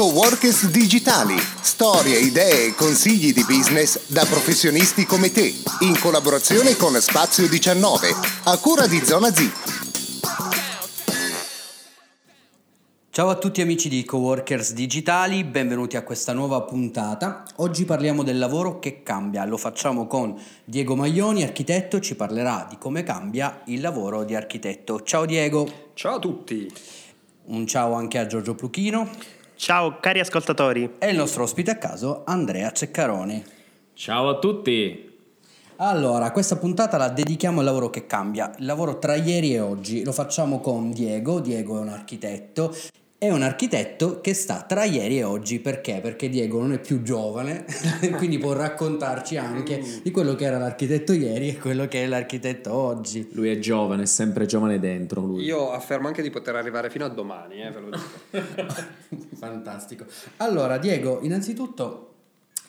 Coworkers digitali, storie, idee e consigli di business da professionisti come te, in collaborazione con Spazio 19, a cura di Zona Z. Ciao a tutti amici di Coworkers Digitali, benvenuti a questa nuova puntata. Oggi parliamo del lavoro che cambia, lo facciamo con Diego Maglioni, architetto, ci parlerà di come cambia il lavoro di architetto. Ciao Diego. Ciao a tutti. Un ciao anche a Giorgio Pluchino. Ciao cari ascoltatori. E il nostro ospite a caso, Andrea Ceccaroni. Ciao a tutti. Allora, questa puntata la dedichiamo al lavoro che cambia, il lavoro tra ieri e oggi. Lo facciamo con Diego, Diego è un architetto è un architetto che sta tra ieri e oggi perché? Perché Diego non è più giovane, quindi può raccontarci anche di quello che era l'architetto ieri e quello che è l'architetto oggi. Lui è giovane, è sempre giovane dentro. Lui. Io affermo anche di poter arrivare fino a domani, eh, ve lo dico. Fantastico. Allora, Diego, innanzitutto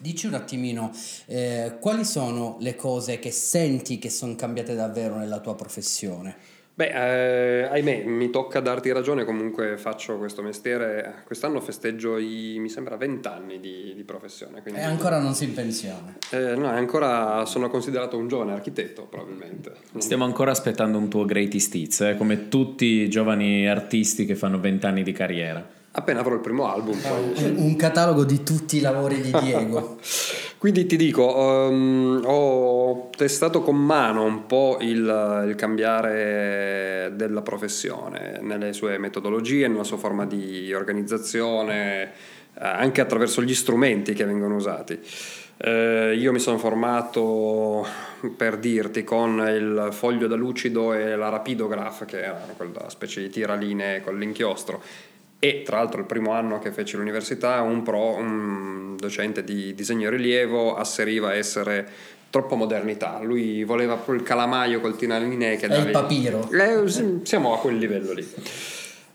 Dici un attimino eh, quali sono le cose che senti che sono cambiate davvero nella tua professione? Beh, eh, ahimè, mi tocca darti ragione, comunque faccio questo mestiere, quest'anno festeggio i, mi sembra, 20 anni di, di professione. Quindi, e ancora non si in pensione? Eh, no, ancora sono considerato un giovane architetto, probabilmente. Stiamo ancora aspettando un tuo greatest hits, eh, come tutti i giovani artisti che fanno 20 anni di carriera. Appena avrò il primo album. Poi... Un, un catalogo di tutti i lavori di Diego. Quindi ti dico, um, ho testato con mano un po' il, il, cambiare della professione nelle sue metodologie, nella sua forma di organizzazione, eh, anche attraverso gli strumenti che vengono usati. Eh, io mi sono formato, per dirti, con il foglio da lucido e la rapidograph, che era quella specie di tiraline con l'inchiostro e tra l'altro il primo anno che feci l'università un, pro, un docente di disegno e rilievo asseriva essere troppo modernità, lui voleva proprio il calamaio col tinaline che... È il papiro. Eh, siamo a quel livello lì.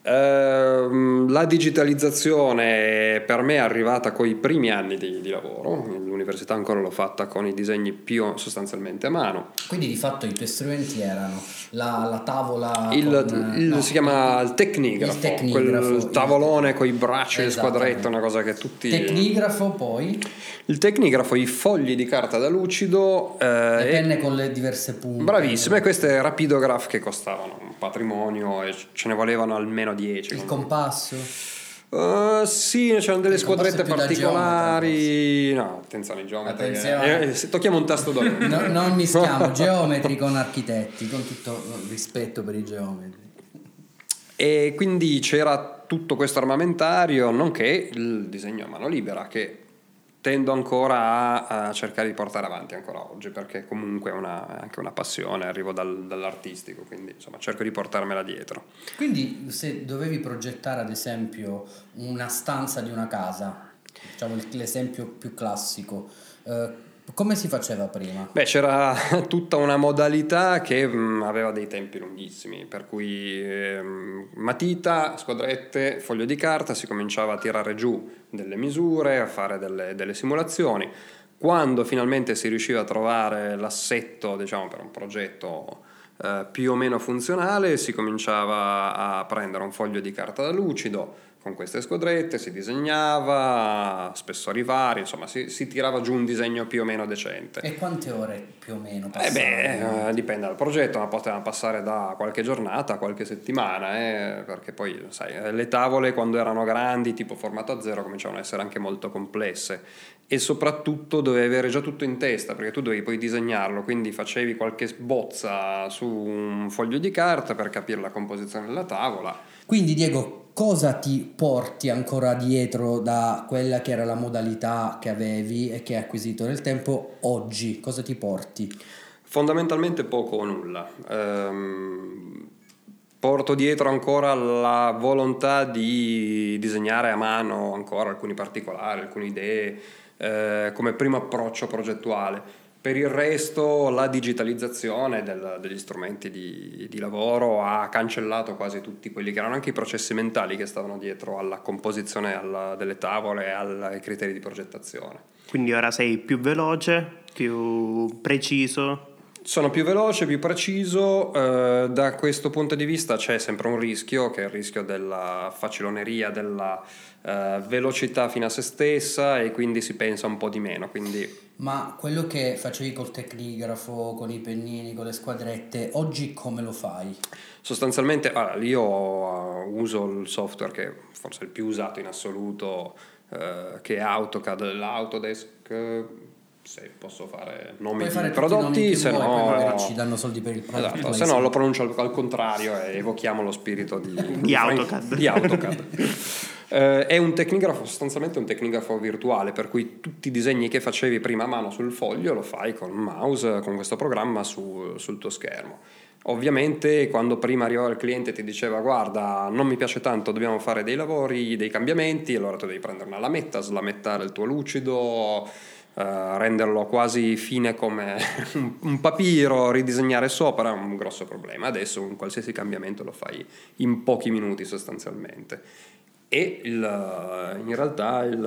Uh, la digitalizzazione per me è arrivata con i primi anni di, di, lavoro, l'università ancora l'ho fatta con i disegni più sostanzialmente a mano. Quindi di fatto i tuoi strumenti erano la, la tavola... Il, con, il, no, si chiama il tecnigrafo, il tecnigrafo quel tavolone con i bracci e il squadretto, una cosa che tutti... Tecnigrafo poi? Il tecnigrafo, i fogli di carta da lucido... Eh, le penne con le diverse punte. Bravissime, queste rapidograph che costavano un patrimonio e ce ne volevano almeno 10. Il compasso? Uh, sì, c'erano delle squadrette particolari. no, attenzione, geometri. Attenzione. Eh, eh, tocchiamo un tasto d'oro. no, non mischiamo geometri con architetti, con tutto rispetto per i geometri. E quindi c'era tutto questo armamentario, nonché il disegno a mano libera che tendo ancora a, a, cercare di portare avanti ancora oggi perché comunque è una, anche una passione, arrivo dal, dall'artistico, quindi insomma cerco di portarmela dietro. Quindi se dovevi progettare ad esempio una stanza di una casa, diciamo l'esempio più classico, eh, come si faceva prima? Beh, c'era tutta una modalità che mh, mm, aveva dei tempi lunghissimi, per cui eh, matita, squadrette, foglio di carta, si cominciava a tirare giù delle misure, a fare delle, delle simulazioni. Quando finalmente si riusciva a trovare l'assetto, diciamo, per un progetto eh, più o meno funzionale, si cominciava a prendere un foglio di carta da lucido, con queste squadrette, si disegnava, spessori vari, insomma si, si, tirava giù un disegno più o meno decente. E quante ore più o meno passavano? Eh beh, eh, dipende dal progetto, ma poteva passare da qualche giornata a qualche settimana, eh, perché poi sai, le tavole quando erano grandi, tipo formato a zero, cominciavano ad essere anche molto complesse e soprattutto dovevi avere già tutto in testa, perché tu dovevi poi disegnarlo, quindi facevi qualche bozza su un foglio di carta per capire la composizione della tavola. Quindi Diego, cosa ti porti ancora dietro da quella che era la modalità che avevi e che hai acquisito nel tempo oggi? Cosa ti porti? Fondamentalmente poco o nulla. Ehm, porto dietro ancora la volontà di disegnare a mano ancora alcuni particolari, alcune idee eh, come primo approccio progettuale per il resto la digitalizzazione del, degli strumenti di, di, lavoro ha cancellato quasi tutti quelli che erano anche i processi mentali che stavano dietro alla composizione alla, delle tavole e ai criteri di progettazione. Quindi ora sei più veloce, più preciso? Sono più veloce, più preciso, eh, da questo punto di vista c'è sempre un rischio, che è il rischio della faciloneria, della eh, velocità fino a se stessa e quindi si pensa un po' di meno. Quindi... Ma quello che facevi col tecnigrafo, con i pennini, con le squadrette, oggi come lo fai? Sostanzialmente allora, io uh, uso il software che forse è il più usato in assoluto, uh, che è AutoCAD, l'Autodesk se posso fare nomi Puoi di fare prodotti, se vuoi, no ci danno soldi per il prodotto. Esatto, se no lo pronuncio al, al contrario e evochiamo lo spirito di, di AutoCAD. Di AutoCAD. eh, è un tecnigrafo, sostanzialmente un tecnigrafo virtuale, per cui tutti i disegni che facevi prima a mano sul foglio lo fai con il mouse, con questo programma su, sul tuo schermo. Ovviamente quando prima arrivava il cliente e ti diceva guarda non mi piace tanto, dobbiamo fare dei lavori, dei cambiamenti, allora tu devi prendere una lametta, slamettare il tuo lucido, Uh, renderlo quasi fine come un, papiro, ridisegnare sopra è un grosso problema. Adesso un qualsiasi cambiamento lo fai in pochi minuti sostanzialmente. E il, in realtà il,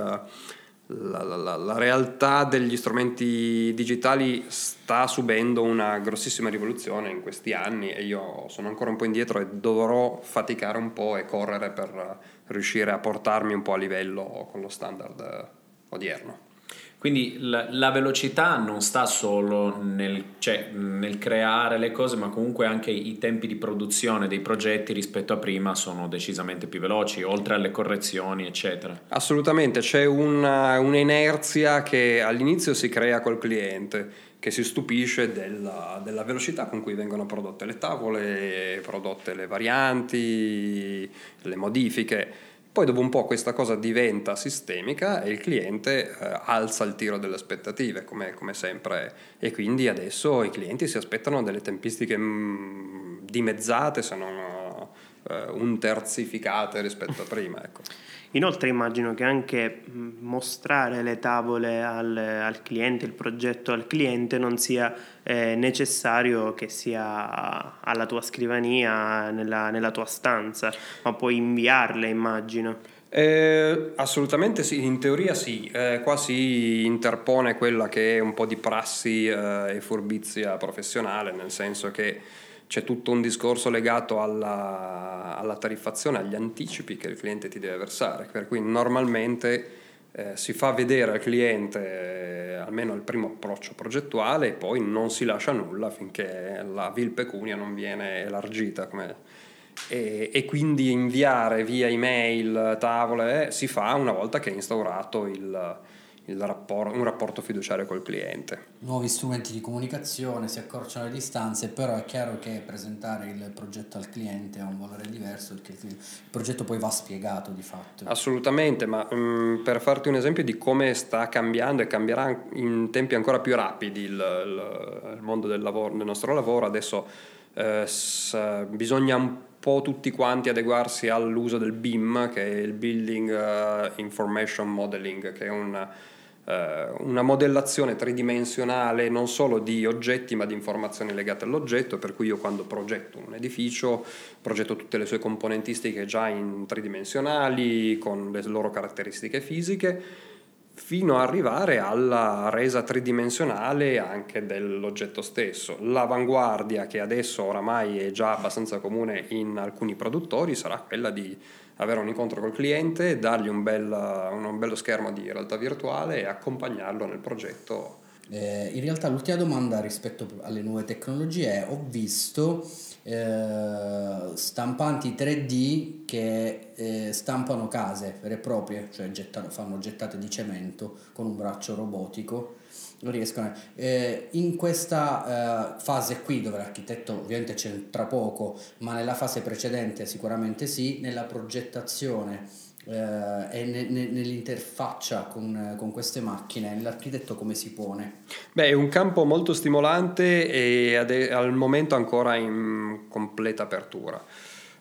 la, la, la, realtà degli strumenti digitali sta subendo una grossissima rivoluzione in questi anni e io sono ancora un po' indietro e dovrò faticare un po' e correre per riuscire a portarmi un po' a livello con lo standard odierno. Quindi la, la, velocità non sta solo nel, cioè, nel, creare le cose, ma comunque anche i tempi di produzione dei progetti rispetto a prima sono decisamente più veloci, oltre alle correzioni, eccetera. Assolutamente, c'è una, un'inerzia che all'inizio si crea col cliente che si stupisce della, della, velocità con cui vengono prodotte le tavole, prodotte le varianti, le modifiche poi dopo un po' questa cosa diventa sistemica e il cliente eh, alza il tiro delle aspettative, come, come, sempre, e quindi adesso i clienti si aspettano delle tempistiche mh, mm, dimezzate, se non uh, un terzificate rispetto a prima. Ecco. Inoltre immagino che anche mostrare le tavole al, al cliente, il progetto al cliente, non sia eh, necessario che sia alla tua scrivania, nella, nella tua stanza, ma puoi inviarle, immagino. Eh, assolutamente sì, in teoria sì, eh, qua si interpone quella che è un po' di prassi eh, e furbizia professionale, nel senso che c'è tutto un discorso legato alla, alla, tariffazione, agli anticipi che il cliente ti deve versare, per cui normalmente eh, si fa vedere al cliente eh, almeno il primo approccio progettuale e poi non si lascia nulla finché la vil pecunia non viene elargita. E, e, quindi inviare via email, tavole, eh, si fa una volta che è instaurato il, rapport- un rapporto fiduciario col cliente. Nuovi strumenti di comunicazione, si accorciano le distanze, però è chiaro che presentare il progetto al cliente ha un valore diverso perché il progetto poi va spiegato di fatto. Assolutamente, ma um, per farti un esempio di come sta cambiando e cambierà in tempi ancora più rapidi il, il, il mondo del, lavoro, del nostro lavoro, adesso eh, s- bisogna un po' tutti quanti adeguarsi all'uso del BIM, che è il Building uh, Information Modeling, che è un eh, una modellazione tridimensionale non solo di oggetti ma di informazioni legate all'oggetto, per cui io quando progetto un edificio progetto tutte le sue componentistiche già in tridimensionali, con le loro caratteristiche fisiche, fino ad arrivare alla resa tridimensionale anche dell'oggetto stesso. L'avanguardia che adesso oramai è già abbastanza comune in alcuni produttori sarà quella di avere un incontro col cliente, dargli un, bel, un bello schermo di realtà virtuale e accompagnarlo nel progetto. Eh, in realtà l'ultima domanda rispetto alle nuove tecnologie è ho visto eh, stampanti 3D che eh, stampano case vere e proprie, cioè gettano, fanno gettate di cemento con un braccio robotico riescono. Eh, in questa eh, fase qui, dove l'architetto ovviamente c'entra poco, ma nella fase precedente sicuramente sì, nella progettazione eh, e ne, ne, nell'interfaccia con, con, queste macchine, l'architetto come si pone? Beh, è un campo molto stimolante e ad, al momento ancora in completa apertura.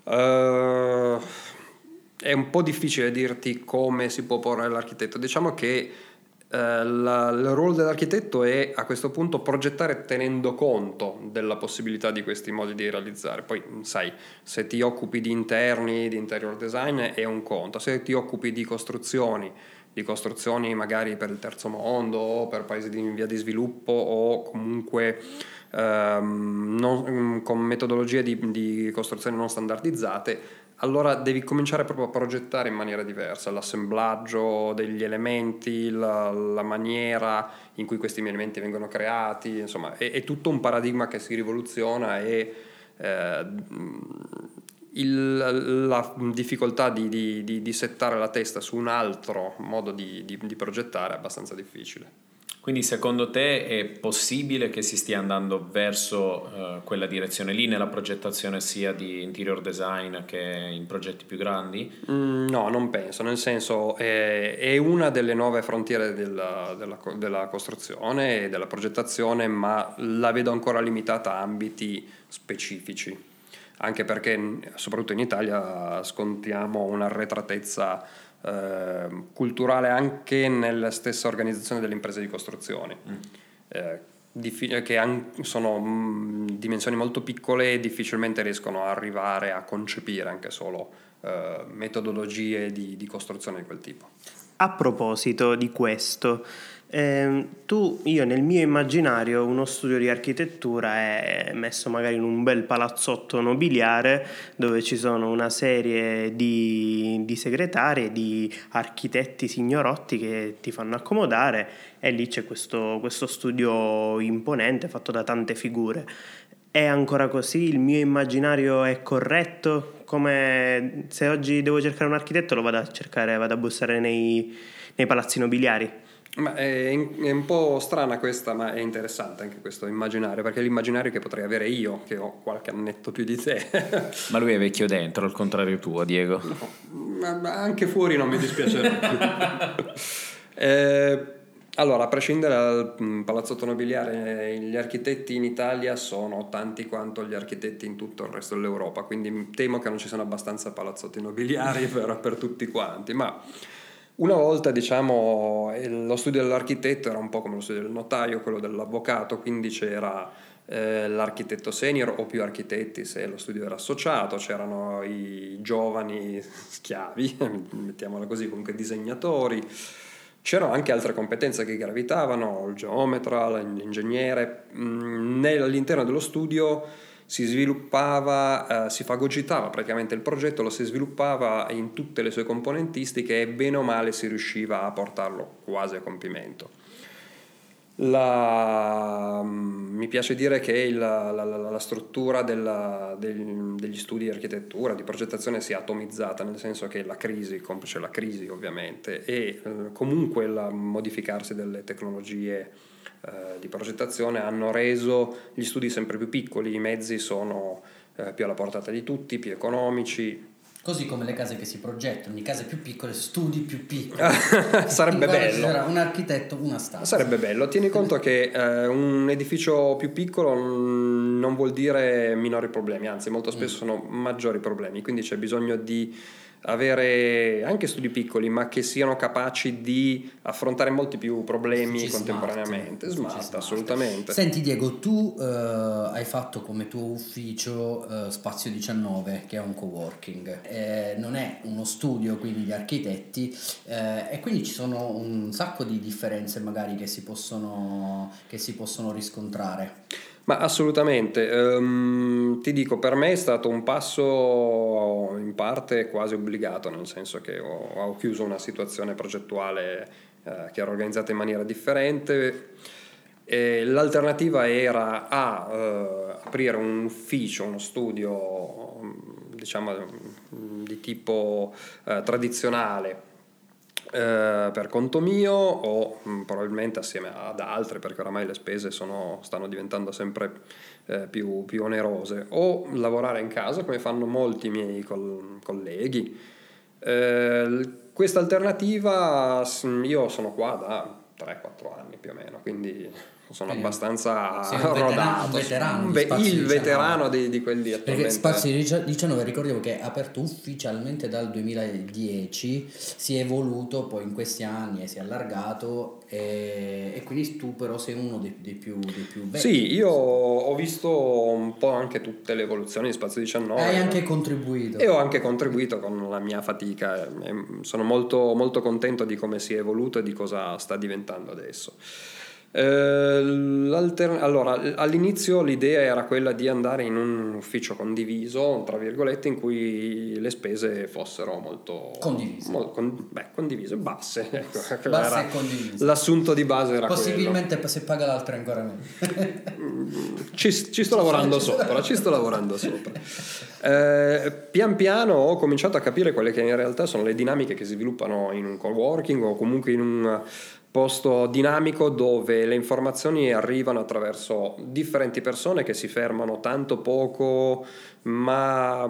Uh, è un po' difficile dirti come si può porre l'architetto. Diciamo che la, il ruolo dell'architetto è a questo punto progettare tenendo conto della possibilità di questi modi di realizzare. Poi, sai, se ti occupi di interni, di interior design è un conto, se ti occupi di costruzioni, di costruzioni magari per il terzo mondo o per paesi in via di sviluppo o comunque ehm, non, con metodologie di, di costruzione non standardizzate, allora devi cominciare proprio a progettare in maniera diversa l'assemblaggio degli elementi, la, la maniera in cui questi elementi vengono creati, insomma è, è tutto un paradigma che si rivoluziona e eh, il, la difficoltà di, di, di, di, settare la testa su un altro modo di, di progettare è abbastanza difficile. Quindi secondo te è possibile che si stia andando verso uh, quella direzione lì nella progettazione sia di interior design che in progetti più grandi? Mm, no, non penso, nel senso è, è una delle nuove frontiere della, della, della, costruzione e della progettazione, ma la vedo ancora limitata a ambiti specifici, anche perché soprattutto in Italia scontiamo un'arretratezza eh, culturale anche nella stessa organizzazione delle imprese di costruzione. Mm. Eh, diffi- che an- sono mh, mm, dimensioni molto piccole e difficilmente riescono a arrivare a concepire anche solo eh, metodologie di, di costruzione di quel tipo. A proposito di questo, eh, tu, io nel mio immaginario uno studio di architettura è messo magari in un bel palazzotto nobiliare dove ci sono una serie di, di segretari, di architetti signorotti che ti fanno accomodare e lì c'è questo, questo studio imponente fatto da tante figure. È ancora così? Il mio immaginario è corretto? Come se oggi devo cercare un architetto lo vado a cercare, vado a bussare nei, nei palazzi nobiliari? Ma è, è, un po' strana questa, ma è interessante anche questo immaginario, perché è l'immaginario che potrei avere io, che ho qualche annetto più di te. ma lui è vecchio dentro, al contrario tuo, Diego. No, ma anche fuori non mi dispiacerebbe. eh, allora, a prescindere dal mm, palazzotto nobiliare, gli architetti in Italia sono tanti quanto gli architetti in tutto il resto dell'Europa, quindi temo che non ci siano abbastanza palazzotti nobiliari per, per tutti quanti, ma una volta, diciamo, lo studio dell'architetto era un po' come lo studio del notaio, quello dell'avvocato, quindi c'era eh, l'architetto senior o più architetti se lo studio era associato, c'erano i giovani schiavi, mettiamola così, comunque disegnatori, c'erano anche altre competenze che gravitavano, il geometra, l'ingegnere, mm, all'interno dello studio si sviluppava, eh, si fagocitava praticamente il progetto, lo si sviluppava in tutte le sue componentistiche e bene o male si riusciva a portarlo quasi a compimento. La, mm, mi piace dire che il, la, la, la, struttura della, del, degli studi di architettura, di progettazione si è atomizzata, nel senso che la crisi, c'è la crisi ovviamente, e eh, comunque il modificarsi delle tecnologie eh, di progettazione hanno reso gli studi sempre più piccoli, i mezzi sono eh, più alla portata di tutti, più economici. Così come le case che si progettano, di case più piccole, studi più piccoli. Sarebbe bello. C'era un architetto, una stanza. Sarebbe bello. Tieni conto che eh, un edificio più piccolo non vuol dire minori problemi, anzi molto spesso mm. sono maggiori problemi, quindi c'è bisogno di avere anche studi piccoli, ma che siano capaci di affrontare molti più problemi Ci contemporaneamente. Smart, smart, assolutamente. Senti Diego, tu uh, hai fatto come tuo ufficio uh, Spazio 19, che è un co-working. Eh, non è uno studio quindi di architetti eh, e quindi ci sono un sacco di differenze magari che si possono, che si possono riscontrare. Ma assolutamente, um, ti dico, per me è stato un passo in parte quasi obbligato, nel senso che ho, ho chiuso una situazione progettuale eh, che era organizzata in maniera differente. E l'alternativa era a uh, aprire un ufficio, uno studio diciamo di tipo uh, tradizionale eh, per conto mio o mh, mm, probabilmente assieme ad altre perché oramai le spese sono, stanno diventando sempre eh, più, più, onerose o lavorare in casa come fanno molti miei col- colleghi. Eh, questa alternativa io sono qua da 3-4 anni più o meno, quindi sono Quindi abbastanza rodato. Veterano, Beh, il veterano di, di quelli attualmente. Perché Spazio 19 ricordiamo che è aperto ufficialmente dal 2010, si è evoluto poi in questi anni e si è allargato e, e quindi tu però sei uno dei, dei, più, dei più vecchi. Sì, io ho visto un po' anche tutte le evoluzioni di Spazio 19. Hai anche contribuito. E ho anche contribuito con la mia fatica. Sono molto, molto contento di come si è evoluto e di cosa sta diventando adesso. Eh, allora, all'inizio l'idea era quella di andare in un ufficio condiviso, tra virgolette, in cui le spese fossero molto condivise, molto, con, beh, condivise basse. Ecco, basse e condivise. L'assunto di base era Possibilmente quello. se paga l'altro ancora meno. ci, ci, sto lavorando sopra, ci sto lavorando sopra. Eh, pian piano ho cominciato a capire quelle che in realtà sono le dinamiche che si sviluppano in un coworking o comunque in un posto dinamico dove le informazioni arrivano attraverso differenti persone che si fermano tanto poco, ma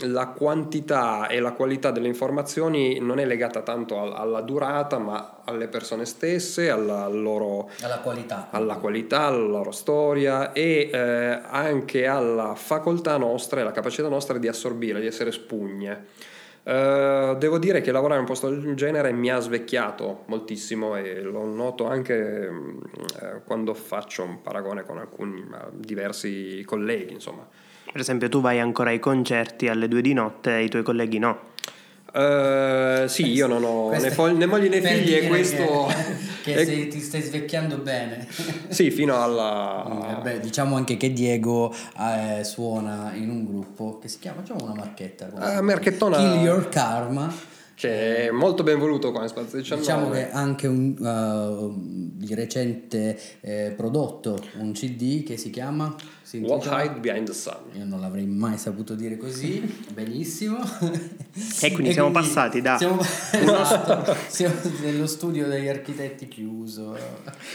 la quantità e la qualità delle informazioni non è legata tanto al, alla durata, ma alle persone stesse, alla, loro, alla, qualità. alla qualità, alla loro storia e eh, anche alla facoltà nostra e alla capacità nostra di assorbire, di essere spugne. Uh, devo dire che lavorare in un posto del genere mi ha svecchiato moltissimo e lo noto anche uh, quando faccio un paragone con alcuni uh, diversi colleghi, insomma. Per esempio, tu vai ancora ai concerti alle due di notte e i tuoi colleghi no. Uh, sì, io non ho né, fo- né moglie né figli e questo... Che, che è... sei, ti stai svecchiando bene. sì, fino alla... Beh, diciamo anche che Diego eh, suona in un gruppo che si chiama, facciamo una marchetta. Uh, marchettona... Kill Your Karma che è molto ben voluto qua in Spazio 19. Diciamo che anche un, uh, di recente eh, prodotto un CD che si chiama What Hide Behind the Sun. Io non l'avrei mai saputo dire così, benissimo. E quindi e siamo quindi passati da... Siamo, esatto, siamo nello studio degli architetti chiuso.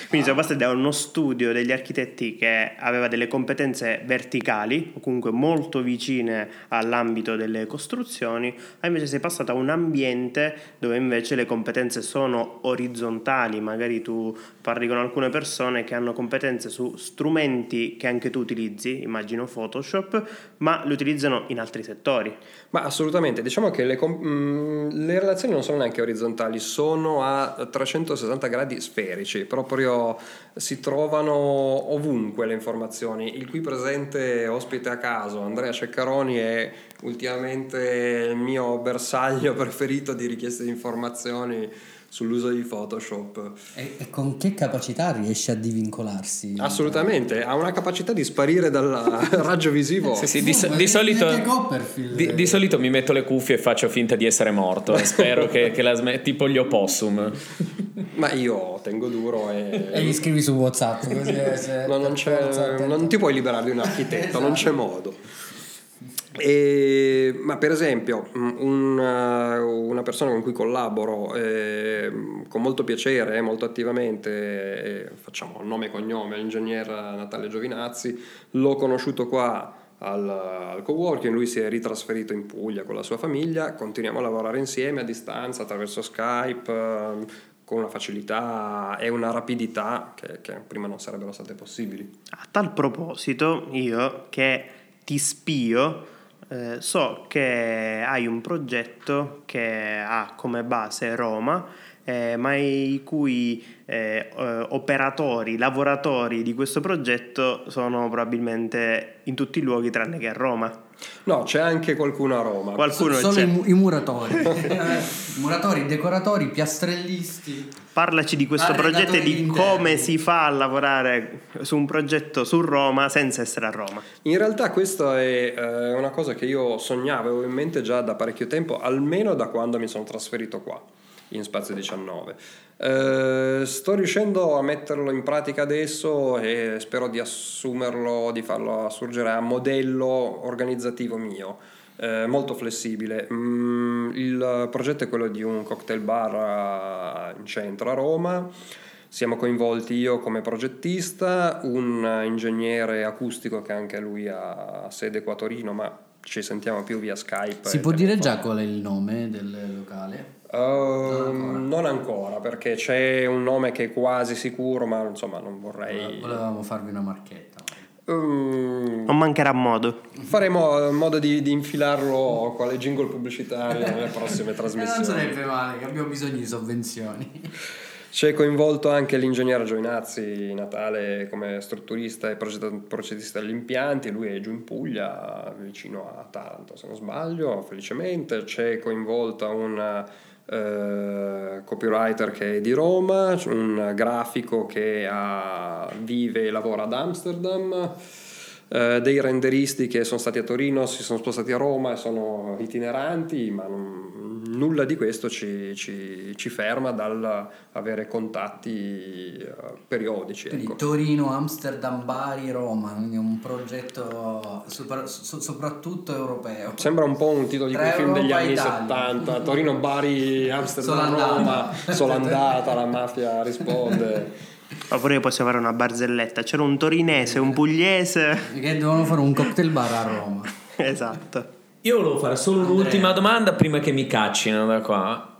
Quindi siamo passati da uno studio degli architetti che aveva delle competenze verticali, o comunque molto vicine all'ambito delle costruzioni, a invece sei passato a un ambiente dove invece le competenze sono orizzontali, magari tu parli con alcune persone che hanno competenze su strumenti che anche tu utilizzi utilizzi, immagino Photoshop, ma lo utilizzano in altri settori. Ma assolutamente, diciamo che le, mh, mm, le, relazioni non sono neanche orizzontali, sono a 360 gradi sferici, proprio si trovano ovunque le informazioni. Il qui presente ospite a caso, Andrea Ceccaroni, è ultimamente il mio bersaglio preferito di richieste di informazioni sull'uso di Photoshop. E, e, con che capacità riesce a divincolarsi? Assolutamente, ha una capacità di sparire dal raggio visivo. sì, sì, di, no, di, solito, di, di, solito, mi metto le cuffie e faccio finta di essere morto e spero che, che la smetti, tipo gli opossum. Ma io tengo duro e... E gli scrivi su Whatsapp. Così no, non, non, ti puoi liberare di un architetto, esatto. non c'è modo. E, ma per esempio una, una, persona con cui collaboro eh, con molto piacere, molto attivamente, eh, facciamo nome e cognome, l'ingegner Natale Giovinazzi, l'ho conosciuto qua al, al co-working, lui si è ritrasferito in Puglia con la sua famiglia, continuiamo a lavorare insieme a distanza attraverso Skype, eh, con una facilità e una rapidità che, che prima non sarebbero state possibili. A tal proposito, io che ti spio, eh, so che hai un progetto che ha come base Roma, eh, ma i cui eh, eh, operatori, lavoratori di questo progetto sono probabilmente in tutti i luoghi tranne che a Roma. No, c'è anche qualcuno a Roma. Qualcuno Solo c'è. I, i muratori. muratori, decoratori, piastrellisti. Parlaci di questo progetto e di come si fa a lavorare su un progetto su Roma senza essere a Roma. In realtà questa è eh, una cosa che io sognavo, avevo in mente già da parecchio tempo, almeno da quando mi sono trasferito qua in Spazio 19. Eh, sto riuscendo a metterlo in pratica adesso e spero di assumerlo, di farlo assurgere a modello organizzativo mio. Eh, molto flessibile. Mm, il progetto è quello di un cocktail bar in centro a Roma. Siamo coinvolti io come progettista, un ingegnere acustico che anche lui ha sede qua a Torino, ma ci sentiamo più via Skype. Si può dire già qual è il nome del locale? Uh, non, ancora. non, ancora. perché c'è un nome che è quasi sicuro, ma insomma non vorrei. Volevamo farvi una marchetta. Um, non mancherà modo. Faremo modo di, di infilarlo quale jingle pubblicitario nelle prossime trasmissioni. non sarebbe male, che abbiamo bisogno di sovvenzioni. C'è coinvolto anche l'ingegnere Giovinazzi Natale come strutturista e progettista degli impianti, lui è giù in Puglia, vicino a Taranto se non sbaglio, felicemente. C'è coinvolta una eh, copywriter che è di Roma, un grafico che ha, vive e lavora ad Amsterdam, eh, dei renderisti che sono stati a Torino, si sono spostati a Roma e sono itineranti, ma non, nulla di questo ci, ci, ci ferma dal avere contatti uh, periodici. Quindi ecco. Torino, Amsterdam, Bari, Roma, quindi un progetto super, so, soprattutto europeo. Sembra un po' un titolo di quei film degli anni Italia. 70, Torino, Bari, Amsterdam, Roma, sono andata, la mafia risponde. Oppure possiamo fare una barzelletta. C'era un torinese, un pugliese. Che dovevano fare un cocktail bar a Roma. esatto. Io volevo fare solo Andrea. un'ultima domanda prima che mi caccino da qua.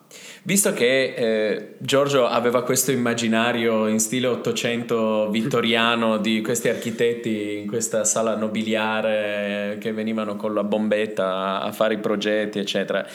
Visto che eh, Giorgio aveva questo immaginario in stile ottocento vittoriano di questi architetti in questa sala nobiliare che venivano con la bombetta a fare i progetti, eccetera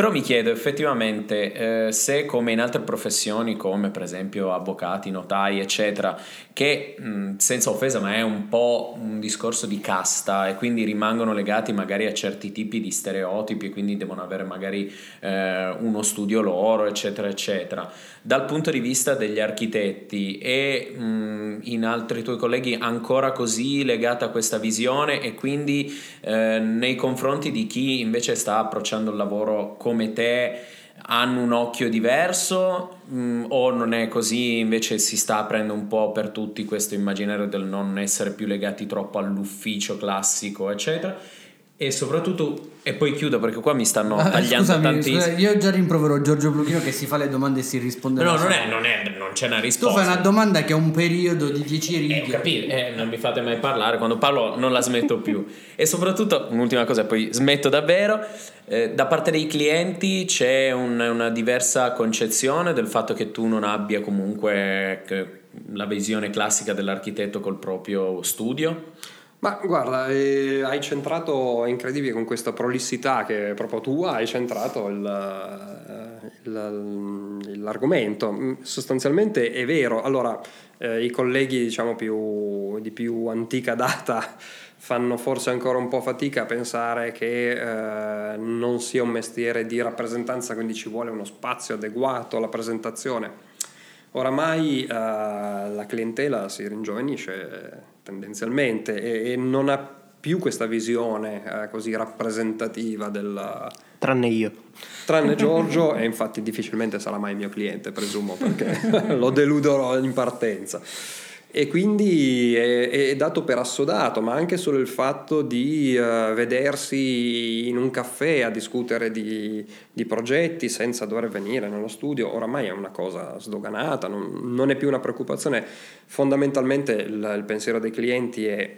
però mi chiedo effettivamente eh, se come in altre professioni come per esempio avvocati, notai eccetera, che mh, senza offesa ma è un po' un discorso di casta e quindi rimangono legati magari a certi tipi di stereotipi e quindi devono avere magari eh, uno studio loro eccetera eccetera. Dal punto di vista degli architetti e mh, in altri tuoi colleghi ancora così legata a questa visione e quindi eh, nei confronti di chi invece sta approcciando il lavoro con come te hanno un occhio diverso mh, mm, o non è così invece si sta aprendo un po' per tutti questo immaginario del non essere più legati troppo all'ufficio classico eccetera e soprattutto, e poi chiudo perché qua mi stanno ah, tagliando scusami, tantissimo. Scusami, io già rimprovero Giorgio Bluchino che si fa le domande e si risponde. No, non, è, non, è, non c'è una risposta. Tu fai una domanda che ha un periodo di 10 righe. Eh, capito, eh, non mi fate mai parlare, quando parlo non la smetto più. e soprattutto, un'ultima cosa, poi smetto davvero, eh, da parte dei clienti c'è un, una diversa concezione del fatto che tu non abbia comunque la visione classica dell'architetto col proprio studio? Ma guarda, eh, hai centrato, è incredibile con questa prolissità che è proprio tua, hai centrato il, il, l'argomento. Mm, sostanzialmente è vero, allora eh, i colleghi diciamo più, di più antica data fanno forse ancora un po' fatica a pensare che eh, non sia un mestiere di rappresentanza, quindi ci vuole uno spazio adeguato alla presentazione. Oramai eh, la clientela si ringiovanisce tendenzialmente e, e non ha più questa visione eh, così rappresentativa del... Tranne io. Tranne Giorgio e infatti difficilmente sarà mai mio cliente, presumo, perché lo deluderò in partenza. E quindi è, è, dato per assodato, ma anche solo il fatto di uh, vedersi in un caffè a discutere di, di, progetti senza dover venire nello studio, oramai è una cosa sdoganata, non, non è più una preoccupazione. Fondamentalmente il, il pensiero dei clienti è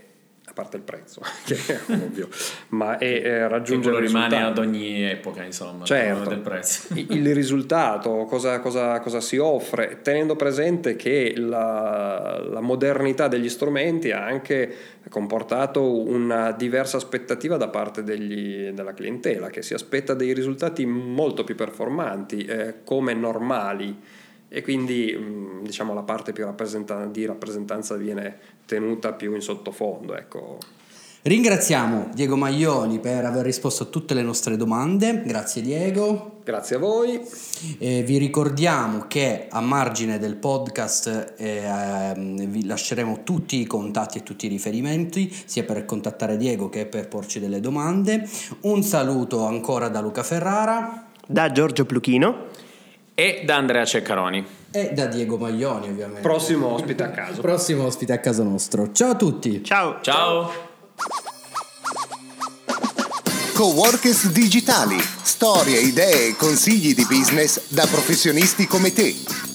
a parte il prezzo, che è ovvio, ma è, è raggiungere il rimane ad ogni epoca, insomma, certo, del prezzo. il risultato, cosa, cosa, cosa, si offre, tenendo presente che la, la, modernità degli strumenti ha anche comportato una diversa aspettativa da parte degli, della clientela, che si aspetta dei risultati molto più performanti, eh, come normali. E quindi mm, diciamo la parte più rappresenta- di rappresentanza viene tenuta più in sottofondo. Ecco. Ringraziamo Diego Maglioni per aver risposto a tutte le nostre domande, grazie Diego. Grazie a voi. Eh, vi ricordiamo che a margine del podcast eh, vi lasceremo tutti i contatti e tutti i riferimenti, sia per contattare Diego che per porci delle domande. Un saluto ancora da Luca Ferrara. Da Giorgio Pluchino e da Andrea Ceccaroni. E da Diego Maglioni, ovviamente. Prossimo ospite a caso. Prossimo ospite a caso nostro. Ciao a tutti. Ciao. Ciao. Coworkers digitali. Storie, idee e consigli di business da professionisti come te.